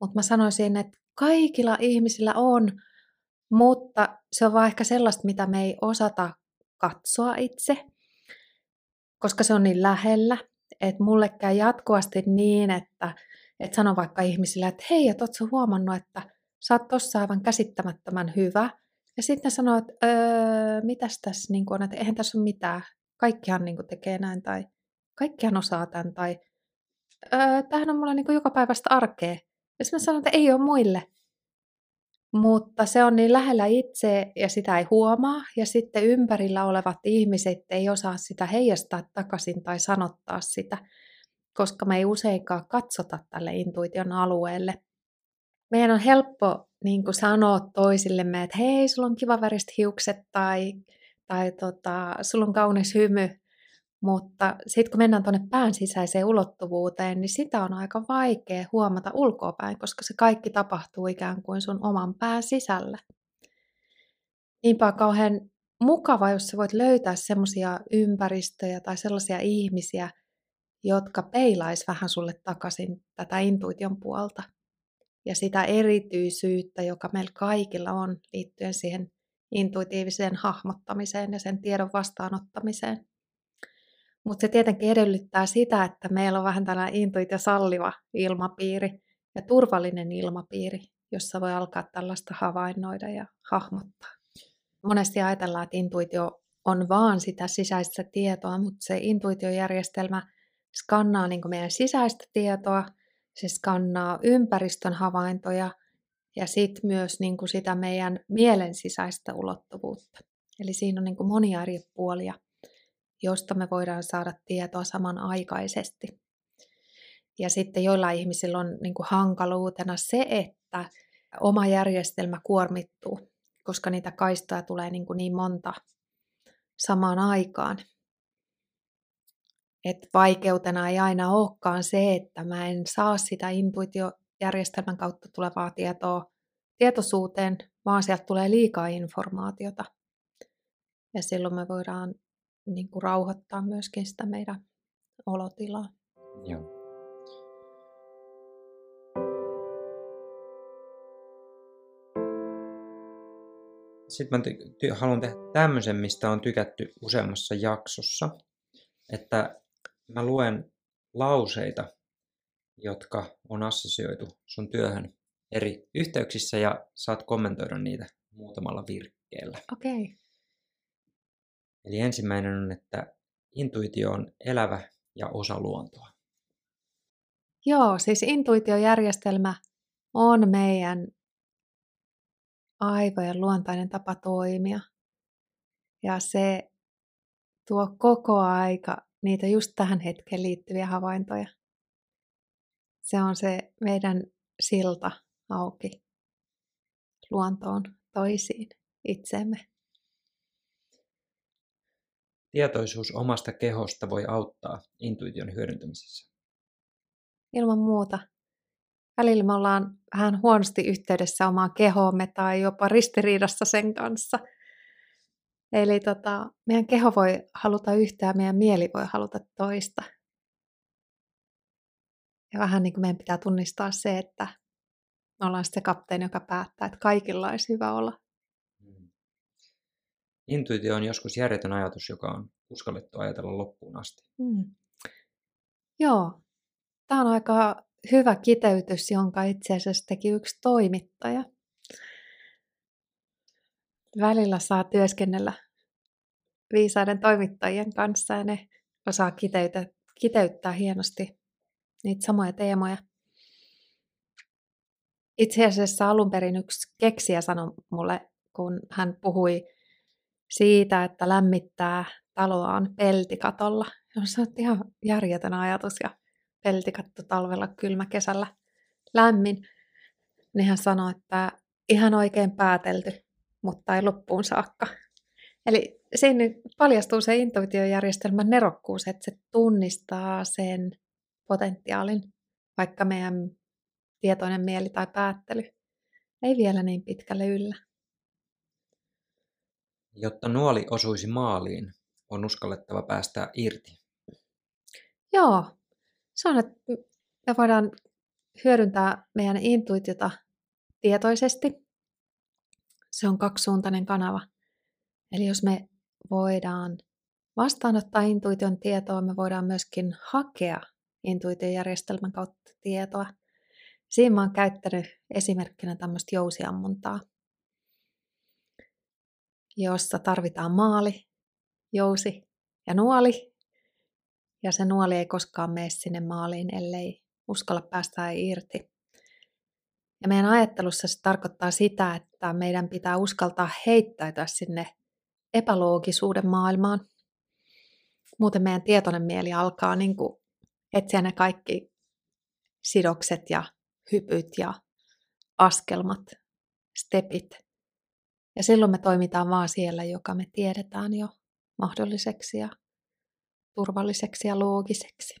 Mutta mä sanoisin, että kaikilla ihmisillä on, mutta se on vaan ehkä sellaista, mitä me ei osata katsoa itse, koska se on niin lähellä, että mulle käy jatkuvasti niin, että, että sanon vaikka ihmisille, että hei, et ootko huomannut, että sä oot tossa aivan käsittämättömän hyvä. Ja sitten sanoo, että öö, mitäs tässä niin on, että eihän tässä ole mitään. Kaikkihan niin tekee näin tai kaikkihan osaa tämän tai öö, tämähän on mulla niin joka päivästä arkea. Ja sitten sanon, että ei ole muille. Mutta se on niin lähellä itse ja sitä ei huomaa. Ja sitten ympärillä olevat ihmiset ei osaa sitä heijastaa takaisin tai sanottaa sitä, koska me ei useinkaan katsota tälle intuition alueelle. Meidän on helppo niin kuin sanoa toisillemme, että hei, sulla on kiva väriset hiukset tai, tai tota, sulla on kaunis hymy. Mutta sitten kun mennään tuonne pään sisäiseen ulottuvuuteen, niin sitä on aika vaikea huomata ulkoapäin, koska se kaikki tapahtuu ikään kuin sun oman pään sisällä. Niinpä on kauhean mukava, jos sä voit löytää semmoisia ympäristöjä tai sellaisia ihmisiä, jotka peilais vähän sulle takaisin tätä intuition puolta. Ja sitä erityisyyttä, joka meillä kaikilla on liittyen siihen intuitiiviseen hahmottamiseen ja sen tiedon vastaanottamiseen. Mutta se tietenkin edellyttää sitä, että meillä on vähän tällainen intuitio salliva ilmapiiri ja turvallinen ilmapiiri, jossa voi alkaa tällaista havainnoida ja hahmottaa. Monesti ajatellaan, että intuitio on vaan sitä sisäistä tietoa, mutta se intuitiojärjestelmä skannaa niin meidän sisäistä tietoa, se skannaa ympäristön havaintoja ja sitten myös niin kuin sitä meidän mielen sisäistä ulottuvuutta. Eli siinä on niin kuin monia eri puolia josta me voidaan saada tietoa samanaikaisesti. Ja sitten joilla ihmisillä on niin kuin hankaluutena se, että oma järjestelmä kuormittuu, koska niitä kaistoja tulee niin, kuin niin monta. samaan aikaan. Et vaikeutena ei aina olekaan se, että mä en saa sitä intuitiojärjestelmän kautta tulevaa tietoa tietoisuuteen, vaan sieltä tulee liikaa informaatiota. Ja silloin me voidaan niin kuin rauhoittaa myöskin sitä meidän olotilaa. Joo. Sitten mä ty- haluan tehdä tämmöisen, mistä on tykätty useammassa jaksossa, että mä luen lauseita, jotka on assosioitu sun työhön eri yhteyksissä ja saat kommentoida niitä muutamalla virkkeellä. Okei. Okay. Eli ensimmäinen on, että intuitio on elävä ja osa luontoa. Joo, siis intuitiojärjestelmä on meidän aivojen luontainen tapa toimia. Ja se tuo koko aika niitä just tähän hetkeen liittyviä havaintoja. Se on se meidän silta auki luontoon toisiin itsemme. Tietoisuus omasta kehosta voi auttaa intuition hyödyntämisessä. Ilman muuta. Välillä me ollaan vähän huonosti yhteydessä omaan kehoomme tai jopa ristiriidassa sen kanssa. Eli tota, meidän keho voi haluta yhtä ja meidän mieli voi haluta toista. Ja vähän niin kuin meidän pitää tunnistaa se, että me ollaan se kapteeni, joka päättää, että kaikilla olisi hyvä olla. Mm. Intuitio on joskus järjetön ajatus, joka on uskallettu ajatella loppuun asti. Mm. Joo, tämä on aika hyvä kiteytys, jonka itse asiassa teki yksi toimittaja. Välillä saa työskennellä viisaiden toimittajien kanssa ja ne osaa kiteyttää, kiteyttää hienosti niitä samoja teemoja. Itse asiassa alun perin yksi keksiä sanoi mulle, kun hän puhui siitä, että lämmittää taloaan peltikatolla. Se on ihan järjetön ajatus ja peltikatto talvella kylmä kesällä lämmin. Niin hän sanoi, että ihan oikein päätelty, mutta ei loppuun saakka. Eli siinä paljastuu se intuitiojärjestelmän nerokkuus, että se tunnistaa sen potentiaalin, vaikka meidän tietoinen mieli tai päättely ei vielä niin pitkälle yllä. Jotta nuoli osuisi maaliin, on uskallettava päästä irti. Joo, se on, että me voidaan hyödyntää meidän intuitiota tietoisesti. Se on kaksisuuntainen kanava. Eli jos me voidaan vastaanottaa intuition tietoa, me voidaan myöskin hakea intuitiojärjestelmän kautta tietoa. Siinä mä oon käyttänyt esimerkkinä tämmöistä jousiammuntaa, jossa tarvitaan maali, jousi ja nuoli. Ja se nuoli ei koskaan mene sinne maaliin, ellei uskalla päästä irti. Ja meidän ajattelussa se tarkoittaa sitä, että meidän pitää uskaltaa heittäytyä sinne epäloogisuuden maailmaan. Muuten meidän tietoinen mieli alkaa niin kuin etsiä ne kaikki sidokset ja hypyt ja askelmat, stepit. Ja silloin me toimitaan vaan siellä, joka me tiedetään jo mahdolliseksi ja turvalliseksi ja loogiseksi.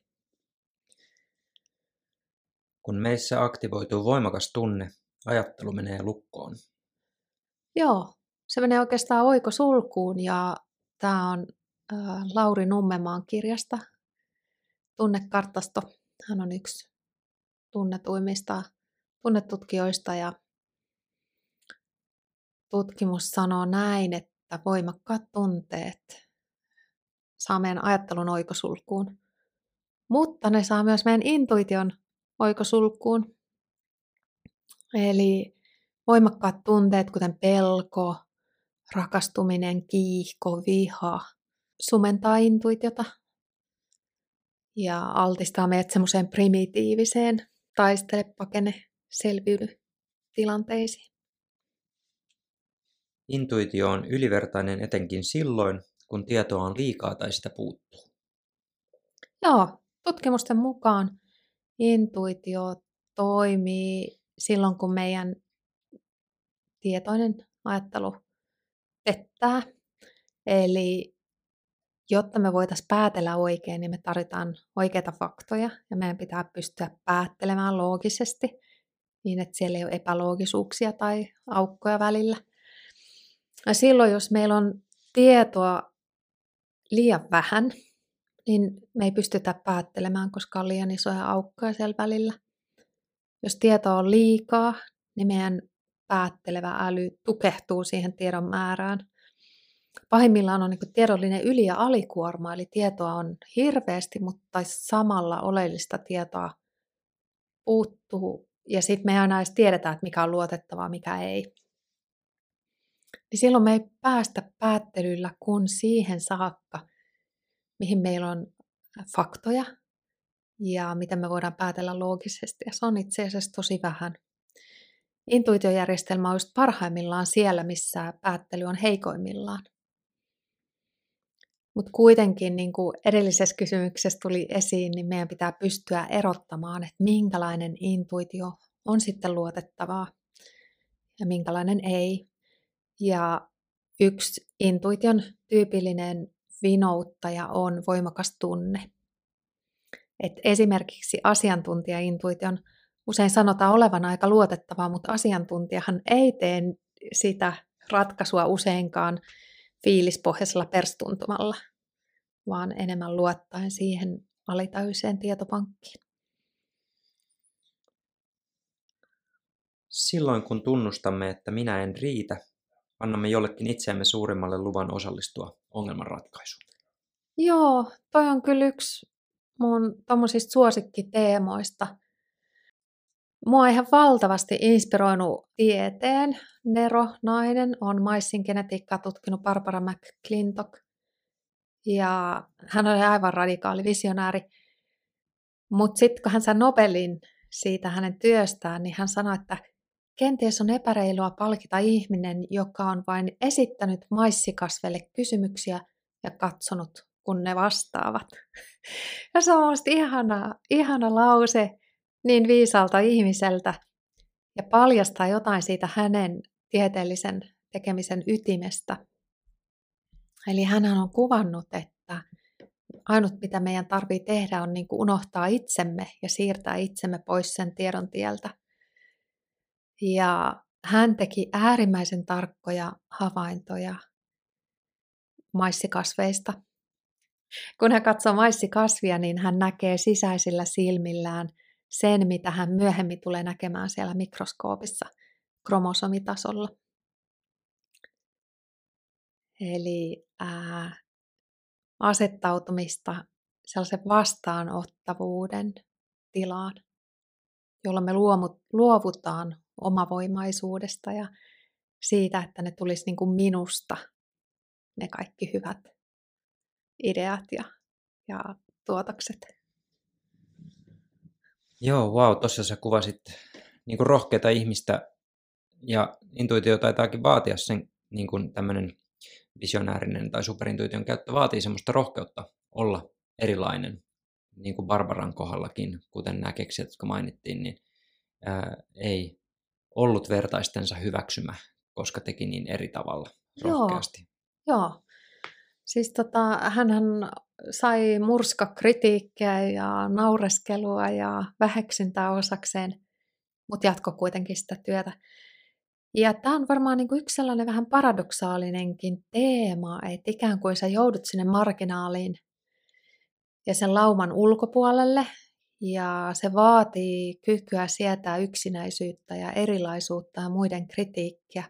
Kun meissä aktivoituu voimakas tunne, ajattelu menee lukkoon. Joo, se menee oikeastaan oikosulkuun ja tämä on äh, Lauri Nummemaan kirjasta Tunnekartasto. Hän on yksi tunnetuimmista tunnetutkijoista ja tutkimus sanoo näin, että voimakkaat tunteet saa meidän ajattelun oikosulkuun, mutta ne saa myös meidän intuition oikosulkuun. Eli voimakkaat tunteet, kuten pelko, rakastuminen, kiihko, viha, sumentaa intuitiota ja altistaa meidät semmoiseen primitiiviseen taistele, pakene, selviydy tilanteisiin. Intuitio on ylivertainen etenkin silloin, kun tietoa on liikaa tai sitä puuttuu. Joo, tutkimusten mukaan intuitio toimii silloin, kun meidän tietoinen ajattelu pettää. Eli jotta me voitaisiin päätellä oikein, niin me tarvitaan oikeita faktoja ja meidän pitää pystyä päättelemään loogisesti niin, että siellä ei ole epäloogisuuksia tai aukkoja välillä. Ja silloin, jos meillä on tietoa liian vähän, niin me ei pystytä päättelemään, koska on liian isoja aukkoja siellä välillä. Jos tietoa on liikaa, niin meidän päättelevä äly tukehtuu siihen tiedon määrään. Pahimmillaan on niin tiedollinen yli- ja alikuorma, eli tietoa on hirveästi, mutta samalla oleellista tietoa puuttuu. Ja sitten me ei aina edes tiedetä, että mikä on luotettavaa, mikä ei. Niin silloin me ei päästä päättelyllä kun siihen saakka, mihin meillä on faktoja ja miten me voidaan päätellä loogisesti. Ja se on itse asiassa tosi vähän. Intuitiojärjestelmä on just parhaimmillaan siellä, missä päättely on heikoimmillaan. Mutta kuitenkin, niin kuin edellisessä kysymyksessä tuli esiin, niin meidän pitää pystyä erottamaan, että minkälainen intuitio on sitten luotettavaa ja minkälainen ei. Ja yksi intuition tyypillinen vinouttaja on voimakas tunne. Et esimerkiksi asiantuntijaintuition usein sanotaan olevan aika luotettavaa, mutta asiantuntijahan ei tee sitä ratkaisua useinkaan fiilispohjaisella perstuntumalla, vaan enemmän luottaen siihen alitajuiseen tietopankkiin. Silloin kun tunnustamme, että minä en riitä, annamme jollekin itseämme suurimmalle luvan osallistua ongelmanratkaisuun. Joo, toi on kyllä yksi mun tommosista suosikkiteemoista. Mua ihan valtavasti inspiroinut tieteen. Nero, nainen, on maissin genetiikkaa tutkinut Barbara McClintock. Ja hän oli aivan radikaali visionääri. Mutta sitten kun hän sai Nobelin siitä hänen työstään, niin hän sanoi, että kenties on epäreilua palkita ihminen, joka on vain esittänyt maissikasvelle kysymyksiä ja katsonut, kun ne vastaavat. <laughs> Ja se on mielestäni ihana, ihana lause niin viisalta ihmiseltä ja paljastaa jotain siitä hänen tieteellisen tekemisen ytimestä. Eli hän on kuvannut, että ainut mitä meidän tarvii tehdä on niin kuin unohtaa itsemme ja siirtää itsemme pois sen tiedon tieltä. Ja hän teki äärimmäisen tarkkoja havaintoja maissikasveista. Kun hän katsoo maissikasvia, niin hän näkee sisäisillä silmillään sen, mitä hän myöhemmin tulee näkemään siellä mikroskoopissa kromosomitasolla. Eli ää, asettautumista sellaisen vastaanottavuuden tilaan, jolla me luovutaan omavoimaisuudesta ja siitä, että ne tulisi niin kuin minusta, ne kaikki hyvät ideat ja, ja tuotokset. Joo, wow, tuossa sä kuvasit niin kuin rohkeata ihmistä ja intuitio taitaakin vaatia sen niin kuin tämmöinen visionäärinen tai superintuition käyttö vaatii semmoista rohkeutta olla erilainen, niin kuin Barbaran kohdallakin, kuten nämä keksijät, jotka mainittiin, niin ää, ei ollut vertaistensa hyväksymä, koska teki niin eri tavalla rohkeasti. Joo, joo. Siis tota, hänhän sai murskakritiikkiä ja naureskelua ja väheksyntää osakseen, mutta jatko kuitenkin sitä työtä. Ja tämä on varmaan niin kuin yksi sellainen vähän paradoksaalinenkin teema, että ikään kuin sä joudut sinne marginaaliin ja sen lauman ulkopuolelle, ja se vaatii kykyä sietää yksinäisyyttä ja erilaisuutta ja muiden kritiikkiä.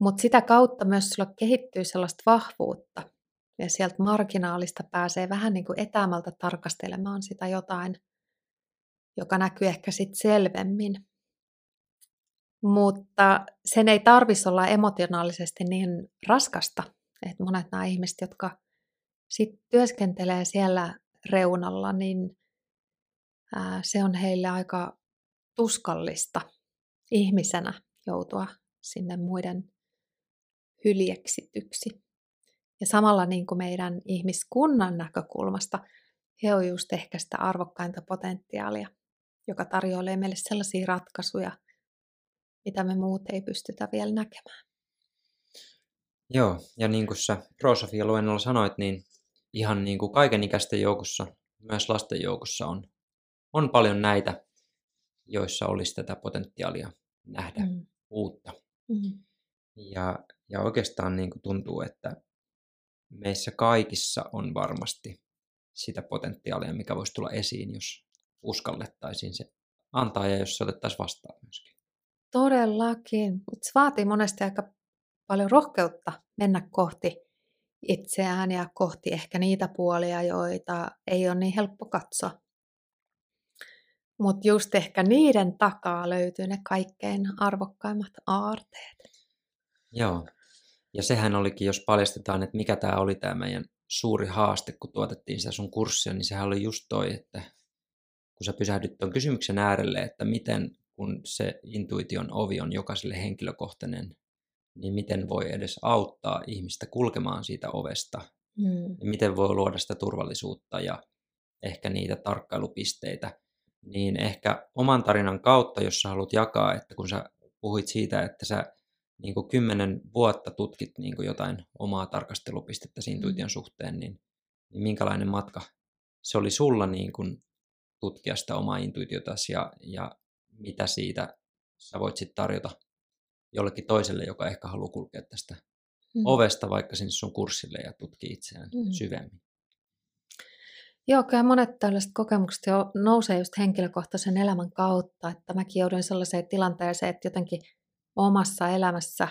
Mutta sitä kautta myös sulla kehittyy sellaista vahvuutta, ja sieltä marginaalista pääsee vähän niin kuin etämältä tarkastelemaan sitä jotain, joka näkyy ehkä sitten selvemmin. Mutta sen ei tarvitsisi olla emotionaalisesti niin raskasta, että monet nämä ihmiset, jotka sit työskentelee siellä reunalla, niin se on heille aika tuskallista ihmisenä joutua sinne muiden hyljeksityksi. Ja samalla niin kuin meidän ihmiskunnan näkökulmasta he on just ehkä sitä arvokkainta potentiaalia, joka tarjoilee meille sellaisia ratkaisuja, mitä me muut ei pystytä vielä näkemään. Joo, ja niin kuin sä Pro-Sofia-luennolla sanoit, niin ihan niin kuin kaikenikäisten joukossa, myös lasten joukossa on, on paljon näitä, joissa olisi tätä potentiaalia nähdä mm. uutta. Mm. Ja, ja oikeastaan niin kuin tuntuu, että meissä kaikissa on varmasti sitä potentiaalia, mikä voisi tulla esiin, jos uskallettaisiin se antaa ja jos se otettaisiin vastaan myöskin. Todellakin. Se vaatii monesti aika paljon rohkeutta mennä kohti itseään ja kohti ehkä niitä puolia, joita ei ole niin helppo katsoa. Mutta just ehkä niiden takaa löytyy ne kaikkein arvokkaimmat aarteet. Joo. Ja sehän olikin, jos paljastetaan, että mikä tämä oli tämä meidän suuri haaste, kun tuotettiin sitä sun kurssia, niin sehän oli just toi, että kun sä pysähdyt tuon kysymyksen äärelle, että miten, kun se intuition ovi on jokaiselle henkilökohtainen, niin miten voi edes auttaa ihmistä kulkemaan siitä ovesta, mm. ja miten voi luoda sitä turvallisuutta ja ehkä niitä tarkkailupisteitä, niin ehkä oman tarinan kautta, jos sä haluat jakaa, että kun sä puhuit siitä, että sä niin kuin kymmenen vuotta tutkit niin kuin jotain omaa tarkastelupistettä intuition mm. suhteen, niin, niin minkälainen matka se oli sulla niin kuin tutkia sitä omaa intuitiotasi ja, ja mitä siitä sä voit sitten tarjota jollekin toiselle, joka ehkä haluaa kulkea tästä mm. ovesta vaikka sinne sun kurssille ja tutkia itseään mm. syvemmin. Joo, kyllä monet tällaiset kokemukset jo nousee just henkilökohtaisen elämän kautta, että mäkin joudun sellaiseen tilanteeseen, että jotenkin omassa elämässä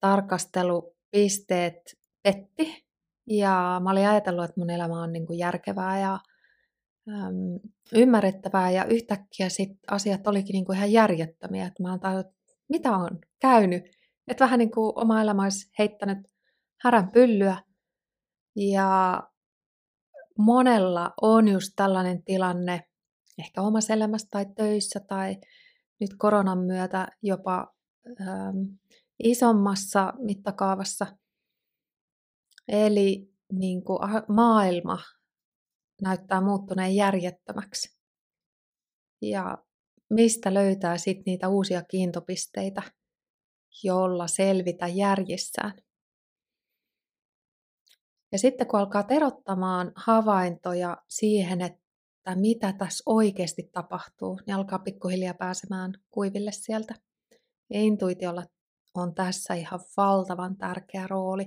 tarkastelupisteet petti ja mä olin ajatellut, että mun elämä on niin kuin järkevää ja äm, ymmärrettävää ja yhtäkkiä sit asiat olikin niin kuin ihan järjettömiä, että mä oon mitä on käynyt, että vähän niin kuin oma elämä olisi heittänyt härän pyllyä ja monella on just tällainen tilanne, ehkä omassa elämässä tai töissä tai nyt koronan myötä jopa ähm, isommassa mittakaavassa. Eli niin kuin maailma näyttää muuttuneen järjettömäksi. Ja mistä löytää sitten niitä uusia kiintopisteitä, jolla selvitä järjissään. Ja sitten kun alkaa terottamaan havaintoja siihen, että mitä tässä oikeasti tapahtuu, niin alkaa pikkuhiljaa pääsemään kuiville sieltä. Ja intuitiolla on tässä ihan valtavan tärkeä rooli,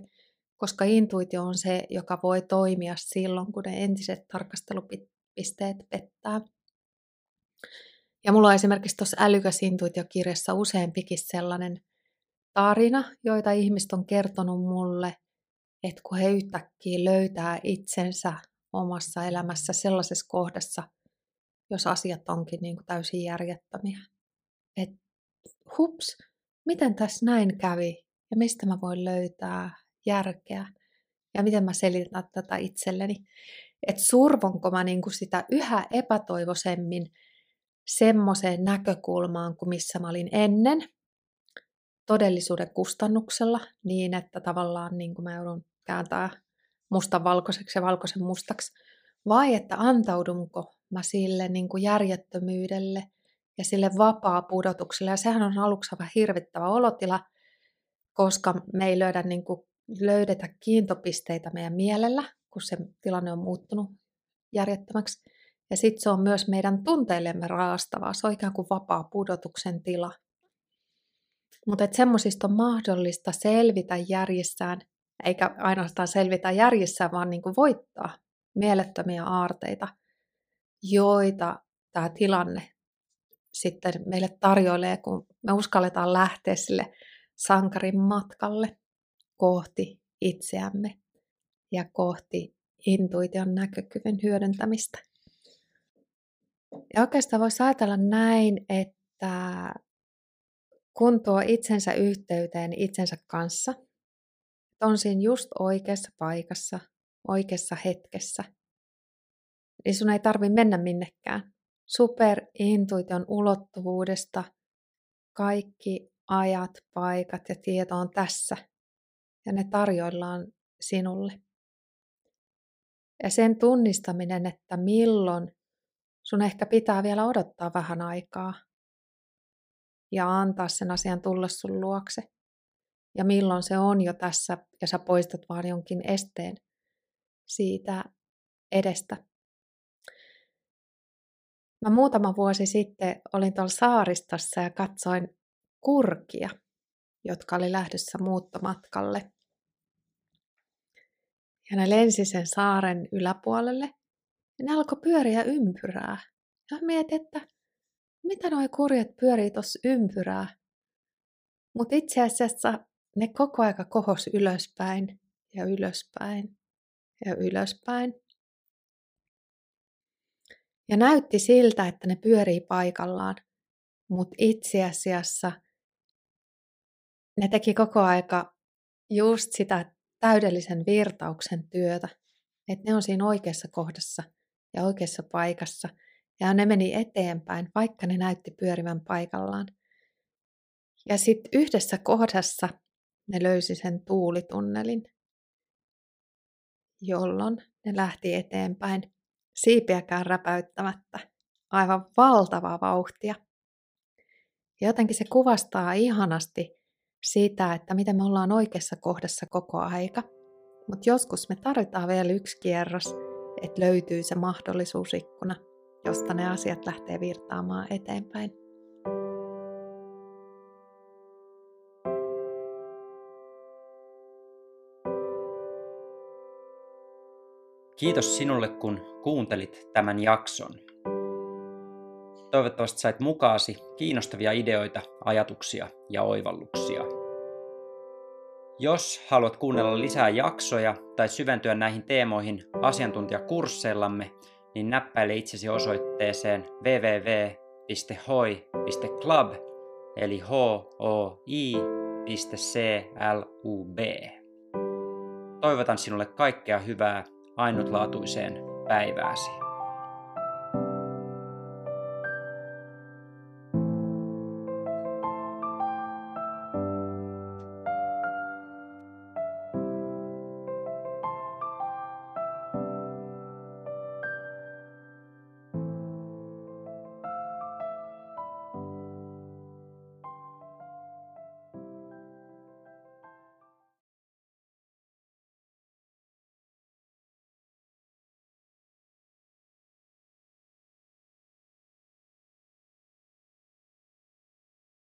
koska intuitio on se, joka voi toimia silloin, kun ne entiset tarkastelupisteet pettää. Ja mulla on esimerkiksi tuossa älykäs intuitiokirjassa useampikin sellainen tarina, joita ihmiset on kertonut mulle, että kun he yhtäkkiä löytää itsensä omassa elämässä sellaisessa kohdassa, jos asiat onkin niin kuin täysin järjettömiä. Että hups, miten tässä näin kävi ja mistä mä voin löytää järkeä ja miten mä selitän tätä itselleni. Että survonko mä niin kuin sitä yhä epätoivoisemmin semmoiseen näkökulmaan kuin missä mä olin ennen, todellisuuden kustannuksella, niin että tavallaan niin kuin mä joudun kääntää mustan valkoiseksi ja valkoisen mustaksi, vai että antaudunko mä sille niin kuin järjettömyydelle ja sille vapaa pudotukselle. Ja sehän on aluksi vähän hirvittävä olotila, koska me ei löydä, niin kuin, löydetä kiintopisteitä meidän mielellä, kun se tilanne on muuttunut järjettömäksi. Ja sitten se on myös meidän tunteillemme raastavaa. Se on ikään kuin vapaa pudotuksen tila. Mutta semmoisista on mahdollista selvitä järjissään eikä ainoastaan selvitä järjissä, vaan niin kuin voittaa mielettömiä aarteita, joita tämä tilanne sitten meille tarjoilee, kun me uskalletaan lähteä sille sankarin matkalle kohti itseämme ja kohti intuition näkökyvyn hyödyntämistä. Ja oikeastaan voisi ajatella näin, että kun tuo itsensä yhteyteen itsensä kanssa – on siinä just oikeassa paikassa, oikeassa hetkessä, niin sun ei tarvi mennä minnekään. Superintuition ulottuvuudesta kaikki ajat, paikat ja tieto on tässä ja ne tarjoillaan sinulle. Ja sen tunnistaminen, että milloin sun ehkä pitää vielä odottaa vähän aikaa ja antaa sen asian tulla sun luokse ja milloin se on jo tässä ja sä poistat vaan jonkin esteen siitä edestä. Mä muutama vuosi sitten olin tuolla saaristossa ja katsoin kurkia, jotka oli lähdössä muuttomatkalle. Ja ne lensi sen saaren yläpuolelle ja ne alkoi pyöriä ympyrää. Ja mietin, että mitä nuo kurjet pyörii tuossa ympyrää. Mutta itse asiassa ne koko aika kohos ylöspäin ja ylöspäin ja ylöspäin. Ja näytti siltä, että ne pyörii paikallaan, mutta itse asiassa ne teki koko aika just sitä täydellisen virtauksen työtä, että ne on siinä oikeassa kohdassa ja oikeassa paikassa ja ne meni eteenpäin, vaikka ne näytti pyörivän paikallaan. Ja sitten yhdessä kohdassa ne löysi sen tuulitunnelin, jolloin ne lähti eteenpäin siipiäkään räpäyttämättä. Aivan valtavaa vauhtia. Ja jotenkin se kuvastaa ihanasti sitä, että miten me ollaan oikeassa kohdassa koko aika. Mutta joskus me tarvitaan vielä yksi kierros, että löytyy se mahdollisuusikkuna, josta ne asiat lähtee virtaamaan eteenpäin. Kiitos sinulle, kun kuuntelit tämän jakson. Toivottavasti sait mukaasi kiinnostavia ideoita, ajatuksia ja oivalluksia. Jos haluat kuunnella lisää jaksoja tai syventyä näihin teemoihin asiantuntijakursseillamme, niin näppäile itsesi osoitteeseen www.hoi.club eli h o i.club. Toivotan sinulle kaikkea hyvää ainutlaatuiseen päivääsi.